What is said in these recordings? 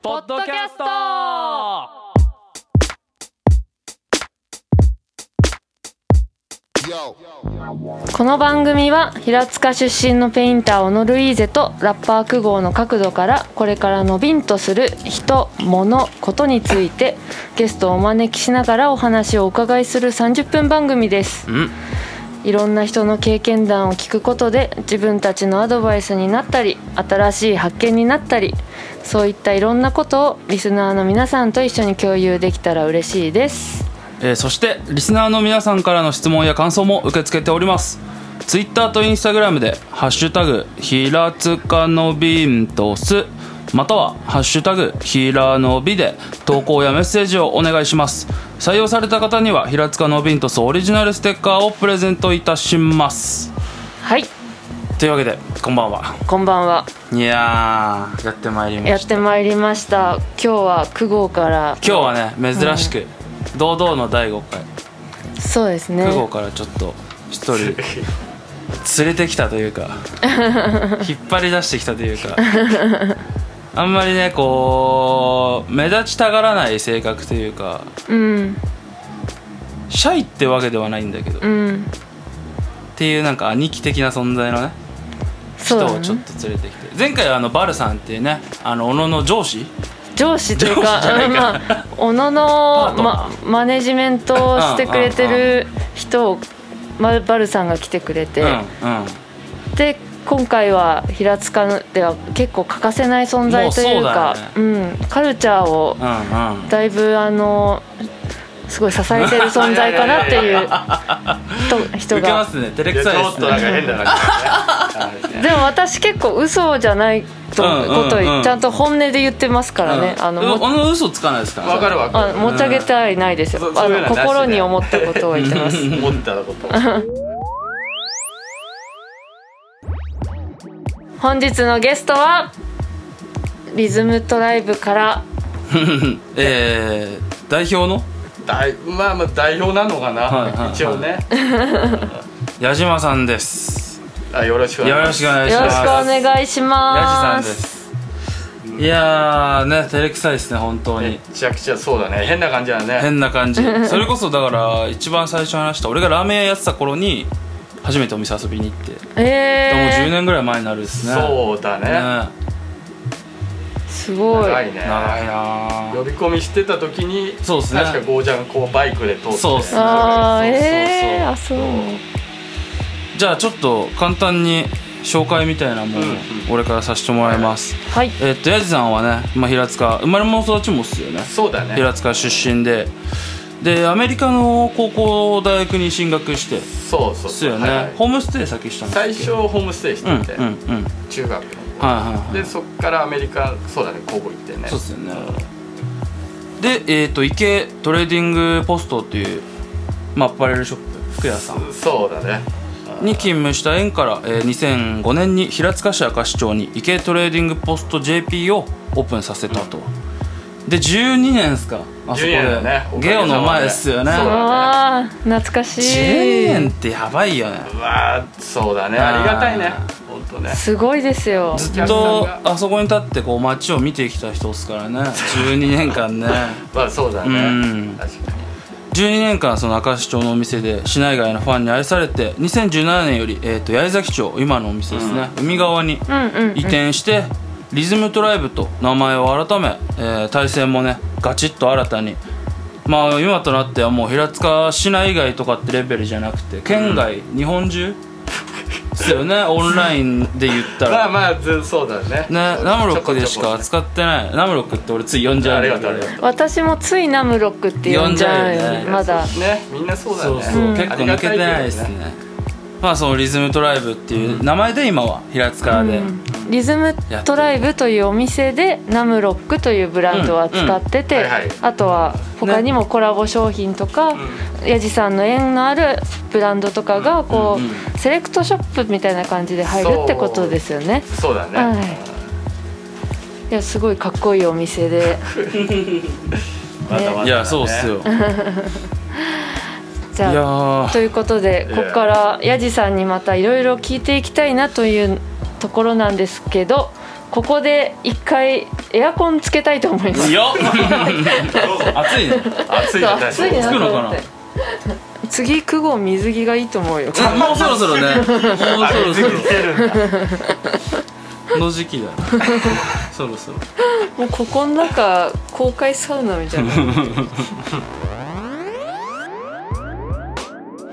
ポッドキャストこの番組は平塚出身のペインター小野ルイーゼとラッパーク号の角度からこれからのびんとする人物ことについてゲストをお招きしながらお話をお伺いする30分番組です。んいろんな人の経験談を聞くことで自分たちのアドバイスになったり新しい発見になったりそういったいろんなことをリスナーの皆さんと一緒に共有できたら嬉しいです。えーそしてリスナーの皆さんからの質問や感想も受け付けております。ツイッターとインスタグラムで「ハッシュタグひらつかのびんとす」または「ハッシュタグひらのび」で投稿やメッセージをお願いします。採用された方には平塚のびんとすオリジナルステッカーをプレゼントいたします。はい。というわけでこんばんは。こんばんは。いやーやってまいりました。やってまいりました。今日は9号から。今日はね珍しく、堂々の第5回。そうですね。9号からちょっと一人。連れてきたというか。引っ張り出してきたというか。あんまりねこう目立ちたがらない性格というか。うん。シャイってわけではないんだけど、っうん。ていうなんか兄貴的な存在のね人をちょっねと連れてきて。前回はあのバルさんっていうねあの小野の上司上司という上か。まあ小野パのまマネジメントをしてくれてる人をまバルさんが来てくれて、うんうん。で今回は平塚では結構欠かせない存在というかもうそううん、カルチャーをうんうん。だいぶあのすごい支えてる存在かなっていうと人受けまがすね。照れくさいですちょっとなんかね。でも私結構嘘じゃないとことをちゃんと本音で言ってますからね、うん。あのうんも小野嘘つかないですから。わかるわかある持ち上げてはいないですよ、あの心に思ったことを言ってます。思ったこと。本日のゲストはリズムトライブから。えー、代表の？代まあまあ代表なのかな、はいはいはい。一応ね。矢島さんです。あよろしくお願いよろしくお願いしよろますしくお願いし矢地さます。んです。いやーね照れくさいですね本当めにちゃくちゃそうだね。変な感じだね。変な感じ。それこそだから一番最初に話した俺がラーメン屋やってた頃に初めてお店遊びに行って、もう10え年ぐらい前になるですね。そうだね。ね。ー、すごい。長いね。長いな。呼び込みしてた時にそうっすね。確かゴーちゃんこうバイクで通って。そうっすね。あーそうそうそうえー、あそう。じゃあちょっと簡単に紹介みたいなものをうんうん。俺からさせてもらいます、はい。えっと矢地さんはね、まあ、平塚生まれも育ちもっすよね。そうだね。平塚出身で。でアメリカの高校大学に進学してそうそうですよね、はいはい。ホームステイ先したんです最初ホームステイしてて、うんうんうん。中学。のはいはいはい。でそっからアメリカそうだね高校行ってね。そうっすよね。でえっ、と IKE Trading Post っていう、まあ、アパレルショップ服屋さん。そうだね。に勤務した縁から、えー2005年に平塚市明石町に池トレーディングポスト JP をオープンさせたと、で12年ですか？あそこ12年だで、ね。ゲオの前ですよね。そうだ懐かし12い年ってやばいよね。うわあそうだね。ありがたいね。本当ね。すごいですよ。ずっとあそこに立ってこう街を見てきた人ですからね。12年間ね。まあそうだね。うん。確かに12年間その明石町のお店で市内外のファンに愛されて2017年より、えー、と八重崎町今のお店ですね、海側にうんうん、うん、移転して、リズムトライブと名前を改め、えー対戦もねガチッと新たに。まあ今となってはもう平塚市内外とかってレベルじゃなくて県外、日本中ですよねオンラインで言ったら。まあまあずそうだね。ねナムロックでしか扱ってない。ナムロックって俺つい呼んじゃう私もついナムロックって呼んじゃうよね。まだ。ねみんなそうだね。そうそう、うん。結構抜けてないですね。まあそのリズムトライブっていう名前で今は平塚で。うんリズムトライブというお店でナムロックというブランドを扱っててあとは他にもコラボ商品とか、ヤジさんの縁のあるブランドとかがこう、うんセレクトショップみたいな感じで入るってことですよね。そうだね、はい。いやすごいかっこいいお店で。まだまね。いやそうっすよ。じゃあいやー。ということでここからヤジさんにまたいろいろ聞いていきたいなというところなんですけどここで一回エアコンつけたいと思います。よっ 暑いね。暑いね。暑いなつくのかな？次9号水着がいいと思うよ。もうそろそろね。もうそろそろ。の時期だよそろそろ。もうここの中公開サウナみたいな。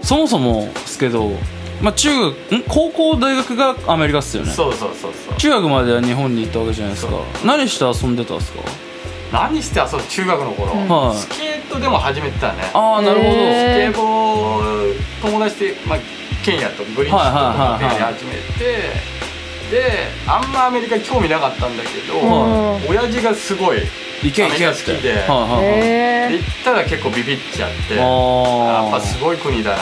そもそもですけど、まあ、中学ん？高校大学がアメリカっすよね。そうそうそうそう。中学までは日本に行ったわけじゃないですか。何して遊んでたんですか？何して遊ぶ中学の頃、はい。スケートでも始めてたね。ああなるほど、スケボー友達で、まあ、ケンヤとグリーンチとかでやり始めてであんまアメリカ興味なかったんだけど、うん親父がすごい行け行け好きで行ったら結構ビビっちゃってやっぱすごい国だな、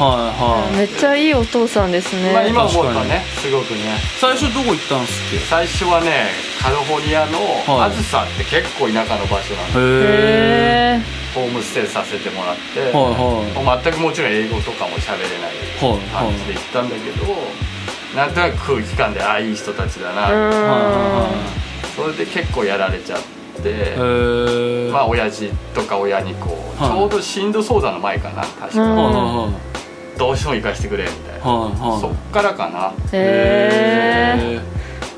はいはい。めっちゃいいお父さんですね。まあ、今思うとねすごくね。最初どこ行ったんすっけ？最初はねカリフォルニアのはい。あずさって結構田舎の場所なんでへえへホームステイさせてもらって、はいはい。全くもちろん英語とかも喋れないはい感じで行ったんだけど、なんとなく空気感でああいい人たちだな、それで結構やられちゃって、まあ親父とか親にこう、はい。ちょうど震度相談の前かな確か、うんはいはいどうしても行かしてくれみたいな、はいはい。そっからかな。へ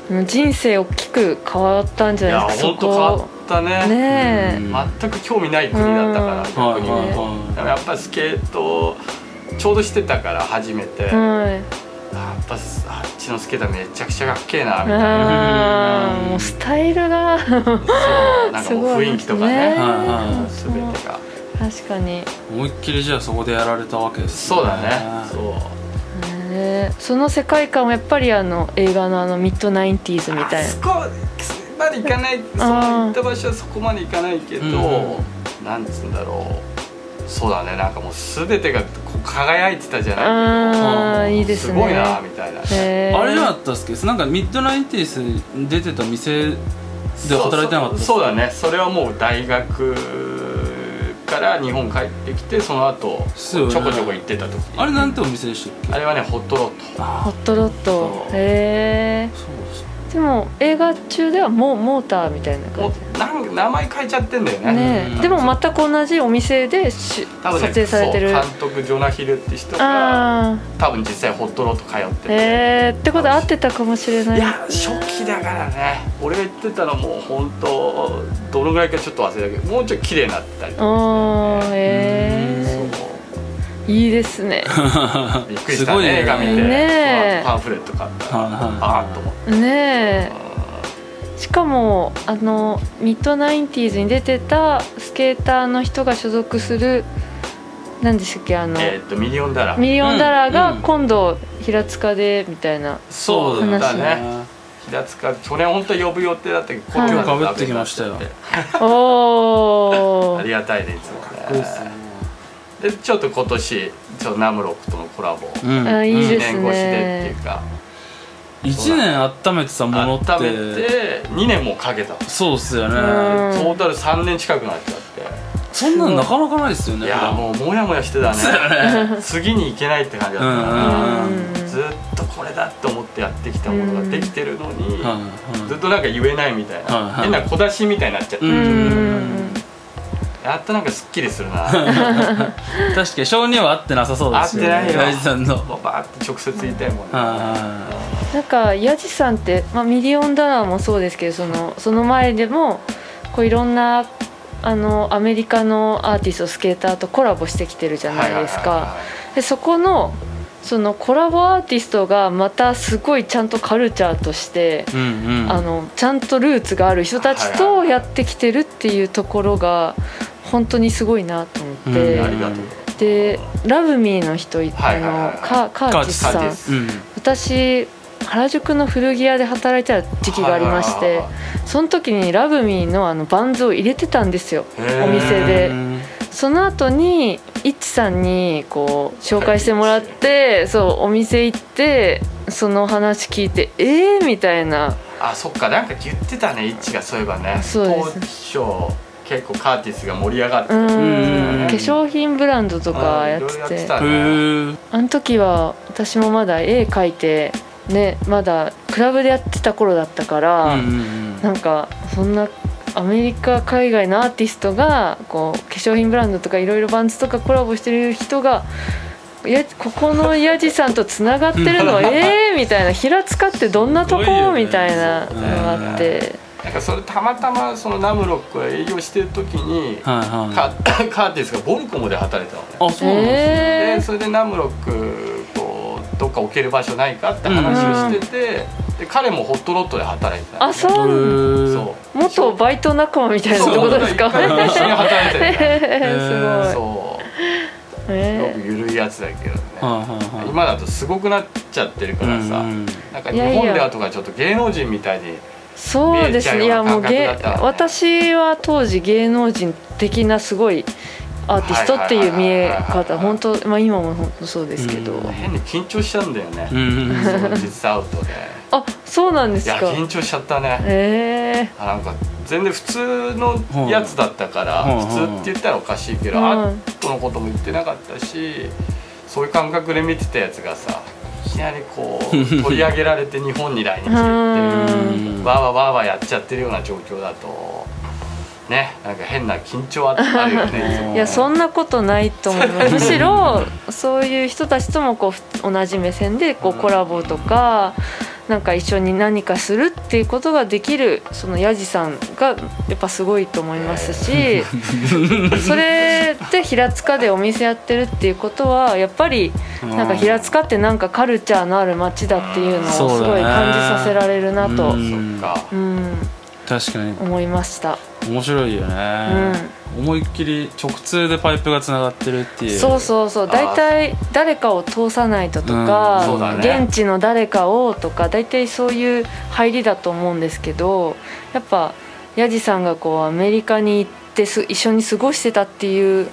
え。人生大きく変わったんじいやゃないですか。本当変わったね。ね全く興味ない国だったから、うん逆にはいはいね。はい。でもやっぱスケートちょうどしてたから初めて、やっはい。ぱあっちのスケートはめちゃくちゃかっけえなみたいな、もうスタイルがそうなんかもう雰囲気とかねね。はいはい。全てが確かに。思いっきりじゃあそこでやられたわけですそうだね。そう。ねその世界観はやっぱりあの映画のあのミッドナインティーズみたいあそこまで行かないその行った場所はそこまで行かないけど、うん。なんつうんだろう。そうだね。なんかもう全てがこう輝いてたじゃな。ないああ、いいですね。すごいなみたいな。へー。あれじゃなかったっすっけ？なんかミッドナインティースに出てた店で働いてなかったっすそうそうだね。それはもう大学から日本帰ってきてその後ちょこちょこ行ってた時。あれなんてお店でしたっけ？あれはねホットロット。ホットロット。へえそうそうでも映画中ではモモーターみたいなも感じ。うなん名前変えちゃってんだよね。うん。ねでも全く同じお店でしね撮影されてる。監督ジョナヒルって人が多分実際ホットロット通ってて。へえってことは合ってたかもしれない。いや初期だからね。俺が言ってたのも本当どのぐらいかちょっと忘れたけどもうちょい綺麗になったりとかああへそう。えいいですね。びっくりしたすごいね。ね映画見て、ねえ。パンフレット買ったああと思って。ねえ。しかもあのミッドナインティーズに出てたスケーターの人が所属する何でしたっけあの、えーっとミリオンダラー。ミリオンダラーがうん今度平塚でみたいな、そうだ話ね。平塚去年本当は呼ぶ予定だったけどコはい今日被ってきましたよ。おお ありがたいねいつもね。いいっすねでちょっと今年ちょっとナムロックとのコラボ。うん。あいい1ですね。年越しでっていうか。1年温めてたものって。温めて2年もかけた。のそうっすよね。うん。トータル3年近くなっちゃって。そんなんなかなかないですよね。いやもうモヤモヤしてたね。次に行けないって感じだった。からうんずっとこれだって思ってやってきたものができてるのにずっとなんか言えないみたいな。変な小出しみたいになっちゃってやっとなんかすっきりするな。確かに性には合ってなさそうですよ合ってないよ。大地さんの。バーって直接言いたいもんね。はなんかヤジさんって、まあ、ミリオンダラーもそうですけどそのその前でもこういろんなあのアメリカのアーティストスケーターとコラボしてきてるじゃないですか。でそこのそのコラボアーティストがまたすごいちゃんとカルチャーとして、いうんうん。あのちゃんとルーツがある人たちはいとやってきてるっていうところが本当にすごいなと思って、うんで「ラブミーの人いはいはいカカーティスさん私原宿の古着屋で働いてた時期がありましてその時にラブミーのあのバンズを入れてたんですよお店で。うんその後にイッチさんにこう紹介してもらってそうお店行ってその話聞いてえーみたいな。あそっか。なんか言ってたねイッチがそういえばね。そうです。当初結構カーティスが盛り上がってうたん。うん。化粧品ブランドとかやってて。あの時は私もまだ絵描いてねまだクラブでやってた頃だったから、うんうんうん。なんかそんなアメリカ海外のアーティストがこう化粧品ブランドとかいろいろバンズとかコラボしてる人がやここのヤジさんとつながってるの？えー？みたいな。平塚ってどんなとこ？ね。みたいなのがあってなんかそれたまたまそのナムロックが営業してる時にはいはい。カ カーティスがボルコモで働いてたのね。あそうなんですね。それでナムロックこうどっか置ける場所ないかって話をしてて、で彼もホットロットで働いてたのあそうそう。元バイト仲間みたいなそうことですか？一緒に働いてるえ すごい。そう。えすごく緩いやつだけどね、今だとすごくなっちゃってるからさ、うんうん。なんか日本ではとかちょっと芸能人みたいにそうですね。いやもう私は当時芸能人的なすごいアーティストっていう見え方本当まあ今も本当そうですけど、うん。変に緊張しちゃうんだよね、うん。アウトであそうなんですいやか緊張しちゃったね。えあなんか全然普通のやつだったから、うん。普通って言ったらおかしいけど、うん。アートのことも言ってなかったしそういう感覚で見てたやつがさいきなりこう取り上げられて日本に来日してう。ん。わーわーわーわーやっちゃってるような状況だとねなんか変な緊張ああるよね。いやそんなことないと思いますむしろそういう人たちともこうふ同じ目線でこうコラボとかなんか一緒に何かするっていうことができるそのヤジさんがやっぱすごいと思いますし それで平塚でお店やってるっていうことはやっぱりなんか平塚ってなんかカルチャーのある街だっていうのをすごい感じさせられるなと。うん、確かに。思いました。面白いよね、思いっきり直通でパイプがつながってるっていう。そうそうそう。大体誰かを通さないととか、うん。ね。現地の誰かをとか大体そういう入りだと思うんですけどやっぱヤジさんがこうアメリカに行ってす一緒に過ごしてたっていう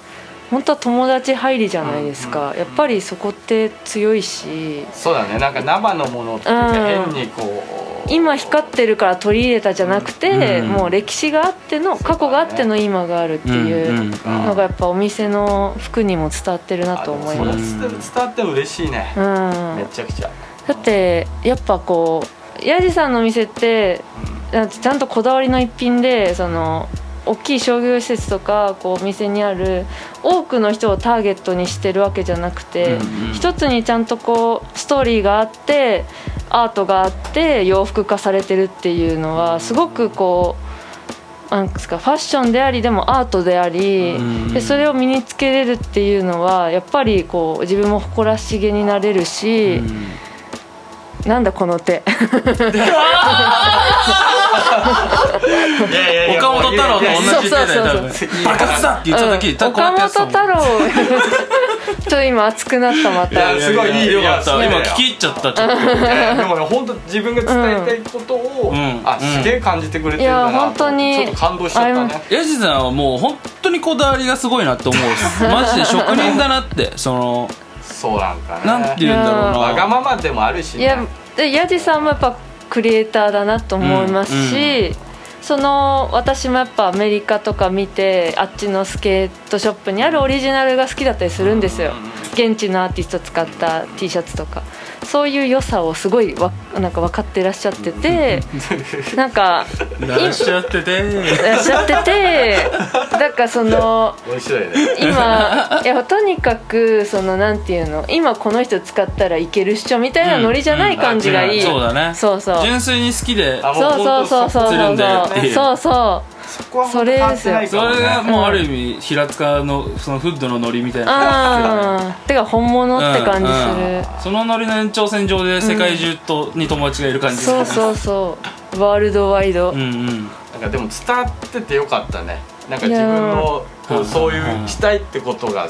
本当は友達入りじゃないですか、やっぱりそこって強いし。そうだね。なんか生のものって変にこう今光ってるから取り入れたじゃなくて、うん。もう歴史があっての過去があっての今があるっていうのがやっぱお店の服にも伝わってるなと思います。あでもそれ伝わっても嬉しいね、うん。めちゃくちゃ。だってやっぱこうヤジさんのお店ってちゃんとこだわりの一品でその大きい商業施設とかこうお店にある多くの人をターゲットにしてるわけじゃなくて、うんうん。一つにちゃんとこうストーリーがあってアートがあって洋服化されてるっていうのはすごくこうなんですかファッションでありでもアートであり、うんでそれを身につけれるっていうのはやっぱりこう自分も誇らしげになれるし。うん。なんだこの手 いやいやいや岡本太郎と同じ手で多分そうそうそう。爆発だって言った時うや岡本太郎。ちょっと今熱くなったまいやたすごいいいよかった今聞き入っちゃったちょっでもね本当自分が伝えたいことを、うん。あすげえ感じてくれてるんだないや本当にちょっと感動しちゃったねヤジさんはもう本当にこだわりがすごいなって思うです。マジで職人だなってそのそうなんかね。なんて言うんだろうな。わがままでもあるし、ね、いやでヤジさんもやっぱクリエイターだなと思いますし、その私もやっぱアメリカとか見てあっちのスケートショップにあるオリジナルが好きだったりするんですよ。現地のアーティスト使った T シャツとかそういう良さをすごいわなんか分かってらっしゃってて なんからっしゃってて。いらっしゃっててだからその面白いね。今いやとにかくそのなんていうの今この人使ったらいけるっしょみたいなノリじゃない感じがいい、そうだね。そうそう。純粋に好きでそうそうそうそうするんだよっていうそう。そそこはそれですよ。それがもうある意味平塚のそのフッドのノリみたいうな。ああてか本物って感じすうんるうん。そのノリの延長線上で世界中とに友達がいる感じそうそうそう。ワールドワイド。うんうん。なんかでも伝わっててよかったね。なんか自分のこいうそういうんうしたいってことがん。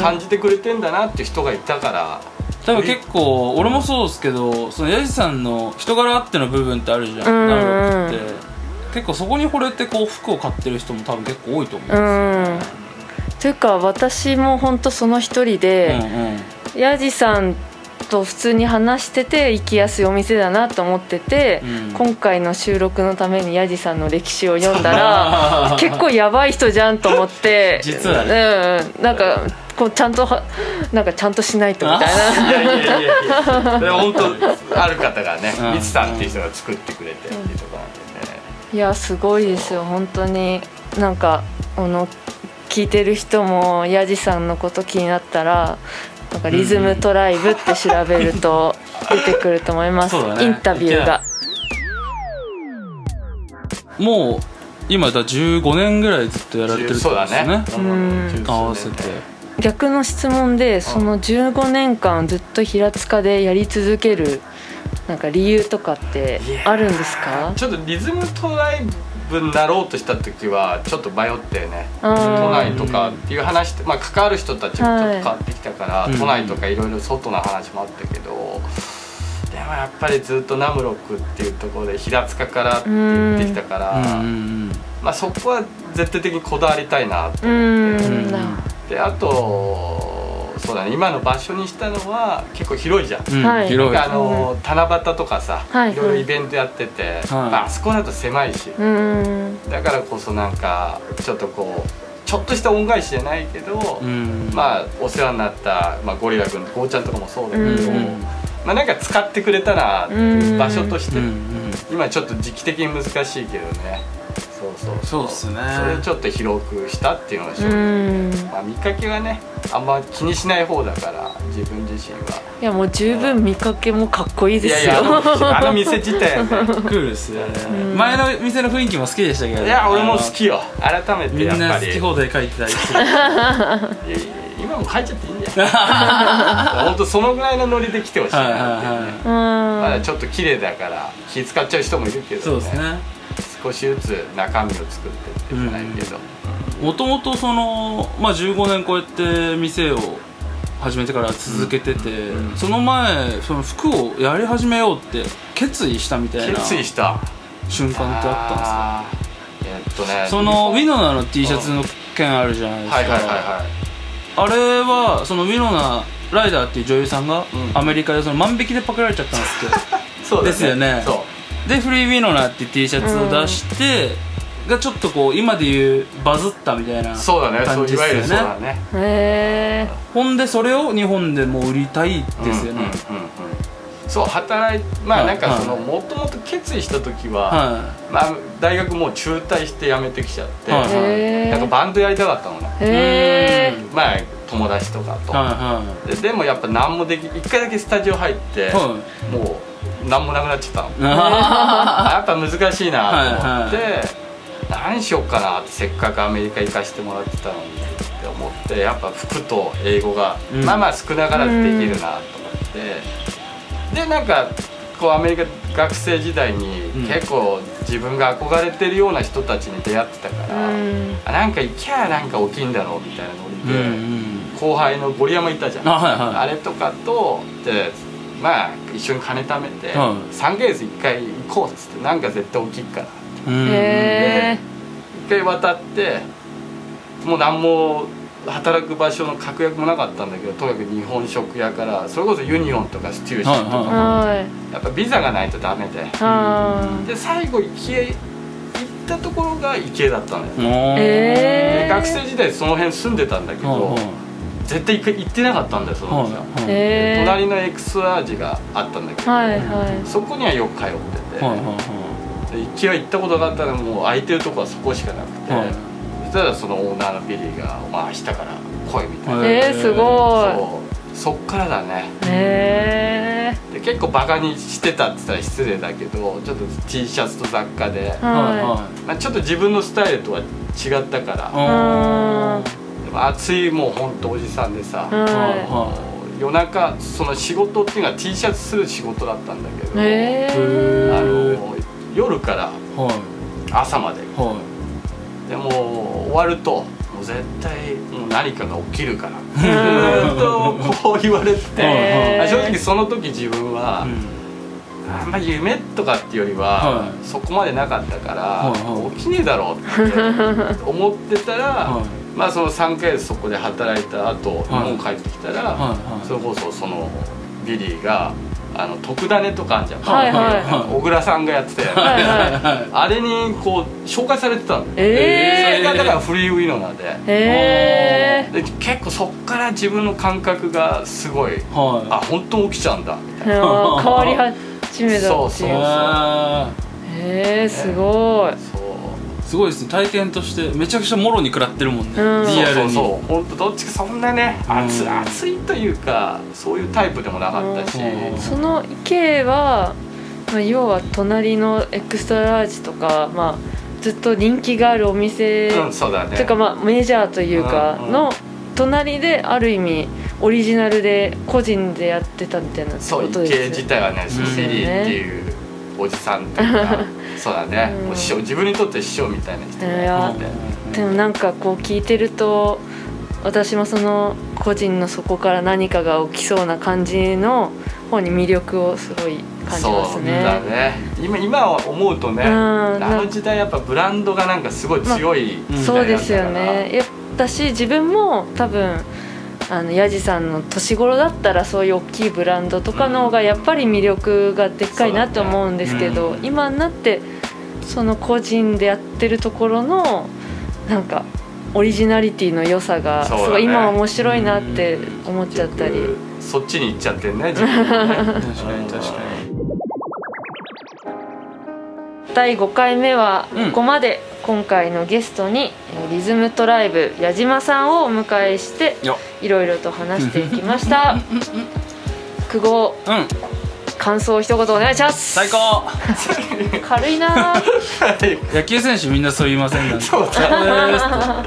感じてくれてんだなっていう人がいたから。多分結構俺もそうですけどそのヤジさんの人柄あっての部分ってあるじゃん、うんナルロって結構そこに惚れてこう服を買ってる人も多分結構多いと思う、うん。というか私も本当その一人うんで、うん。ヤジさんと普通に話してて行きやすいお店だなと思ってて、うん。今回の収録のためにヤジさんの歴史を読んだら 結構やばい人じゃんと思って。実はね、うん、なんかこうちゃんとはなんかちゃんとしないとみたいな。いやいやいやいや。で本当ある方がねうん。ミツさんっていう人が作ってくれてっていうところなんで。ねいやすごいですよ。本当になんかあの聞いてる人もヤジさんのこと気になったらなんかリズムトライブって調べると 出てくると思います、ね。インタビューが。もう今だ15年ぐらいずっとやられてるってそうだことですね。ね。うん。合わせて。逆の質問でその15年間ずっと平塚でやり続けるなんか理由とかってあるんですか？ちょっとリズムトライブになろうとした時はちょっと迷ってね都内とかっていう話って、まあ、関わる人たちもちょっと変わってきたから、はい都内とかいろいろ外の話もあったけど、でもやっぱりずっとナムロックっていうところで平塚からって言ってきたから、まあ、そこは絶対的にこだわりたいなとう思って。ん。うん。であとそうだね。今の場所にしたのは結構広いじゃん。うん。はい。広い。あの七夕とかさ、はい。いろいろイベントやってて、まあ、あそこだと狭いし、うん。だからこそなんかちょっとこうちょっとした恩返しじゃないけど、うん。まあお世話になった、まあ、ゴリラ君ゴーちゃんとかもそうだけど、うん。まあなんか使ってくれたら場所として、今ちょっと時期的に難しいけどねそうそう。そうっすね。それをちょっと広くしたっていうのが正う直、ん。まあ、見かけはねあんま気にしない方だから自分自身は。いやもう十分見かけもかっこいいですよ。いやいや あの店自体はねクールっすね。前の店の雰囲気も好きでしたけど。いや俺も好きよ。改めてみんなやっぱり。好き放題書いてたりしていやいや今も書いちゃっていいんだよ 本当そのぐらいのノリで来てほしいはいはいなっていうねうん。まだちょっと綺麗だから気使っちゃう人もいるけど、ね、そうですね少しずつ中身を作ってってじゃないけど、もともとその、まあ、15年こうやって店を始めてから続けてて、うん。その前その服をやり始めようって決意したみたいな決意した。瞬間ってあっとねったんですか？そのウィノナの T シャツの件あるじゃないですか、はいはいはいはい。あれはそのウィノナライダーっていう女優さんがん。アメリカでその万引きでパクられちゃったんですけど。そうだですよね。そうでフリーウィノナっていう T シャツを出して、がちょっとこう今で言うバズったみたいなそうだね。そ感ういわゆるじですよね。そうだね。へえほんでそれを日本でも売りたいですよね、うんうんうんうん。そう働いまあはいなんかそのはいもともと決意した時は、はまあ、大学もう中退して辞めてきちゃって、はいへなんかバンドやりたかったのね。えへまあ友達とかと、いはででもやっぱ何もでき一回だけスタジオ入って、いはい。もう何もなくなっちゃったの。はあやっぱ難しいな。と思って、はい。何しよっかなってせっかくアメリカ行かしてもらってたのにって思ってやっぱ服と英語が、うんまあまあ少なからずできるなと思って、でなんかこうアメリカ学生時代にうん。結構自分が憧れてるような人たちに出会ってたから、うん。あなんか行きゃなんか起きんだろうみたいなノうんリで、うん。後輩のゴリ山いたじゃん。あはいはい。あれとかとでまあ一緒に金貯めて、はい3ヶ月1回行こうっつってなんか絶対起きっから。うん。へ1回渡ってもう何も働く場所の確約もなかったんだけどとにかく日本食屋からそれこそユニオンとかステューシーとか、はいはい。やっぱビザがないとダメで。あで最後行ったところが池江だったのよ、え学生時代その辺住んでたんだけど、はいはい絶対行ってなかったんだよその店は、はいはい。隣のエクスラージがあったんだけど、はいはい。そこにはよく通ってて、はいはい一回行ったことがあったらもう空いてるとこはそこしかなくて、はい。そしたらそのオーナーのビリーが「お前明日から来い」みたいな、はいえー、すごそう。そっからだね。いへえで結構バカにしてたって言ったら失礼だけどちょっと T シャツと雑貨で、い。はいまあ、ちょっと自分のスタイルとは違ったから、いあでも熱いもうほんとおじさんでさ、夜中その仕事っていうのは T シャツする仕事だったんだけど、あの夜からはい。朝まで。はでも終わるともう絶対もう何かが起きるから。ずーっとこう言われて正直その時自分は、うんあんまり夢とかっていうよりは、はい。そこまでなかったから、はいはい。起きねえだろうって思ってたら、はいまあその3ヶ月そこで働いた後、はい。日本帰ってきたら、はいはい。それこそそのビリーがあの特ダネとかあんじゃん、はいはい。小倉さんがやってたやはいはいあれにこう紹介されてたんだよ、えそれがだからフリーウィノナで。ー、へで結構そっから自分の感覚がすごいはい。あ本当起きちゃうんだみたいえー、変わり始めたそうそうっていう。へへえすごい。なそう。ーすごいですね。体験としてめちゃくちゃもろに食らってるもんね。うん。リアルに。そうそうそう。本当どっちかそんなね熱うん。熱いというかそういうタイプでもなかったし。うん。その池は、まあ、要は隣のエクストララージとか、まあ、ずっと人気があるお店、うんそうだね。というかまあメジャーというかの隣である意味オリジナルで個人でやってたみたいなそうこと池ですよ自体はねうんセリーっていうおじさんっていうか そうだね。うん。師匠自分にとって師匠みたいな人いやでもなんかこう聞いてると私もその個人の底から何かが起きそうな感じの方に魅力をすごい感じますそうだね。ね今今は思うとねうんあの時代やっぱブランドがなんかすごい強いうんそうですよね。私自分も多分あのヤジさんの年頃だったらそういう大きいブランドとかの方がやっぱり魅力がでっかいなって思うんですけど、そうだね今になってその個人でやってるところのなんかオリジナリティの良さがすごい今面白いなって思っちゃったり。そっちに行っちゃってんね自分もね。確かに確かに第5回目はうん。ここまで、今回のゲストにえーリズムトライブ矢島さんをお迎えしてよいろいろと話していきました。久保うん。感想を一言お願いします。最高。軽いな。ぁ野球選手みんなそう言いませんなんてそうだ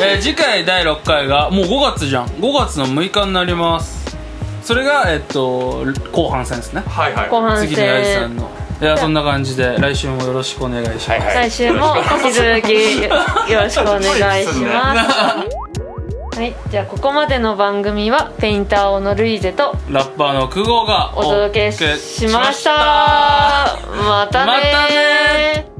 えー次回第6回がもう5月じゃん。5月の6日になります。それがえっと後半戦ですね。はいはい。後半次のヤジさ戦んのいやそんな感じで来週もよろしくお願いします、はいはい。来週も引き続きよよろしくお願いします。はいじゃあここまでの番組はペインターオノルイーゼとラッパーの久保がお届けしました。お届けしました。またねー。またね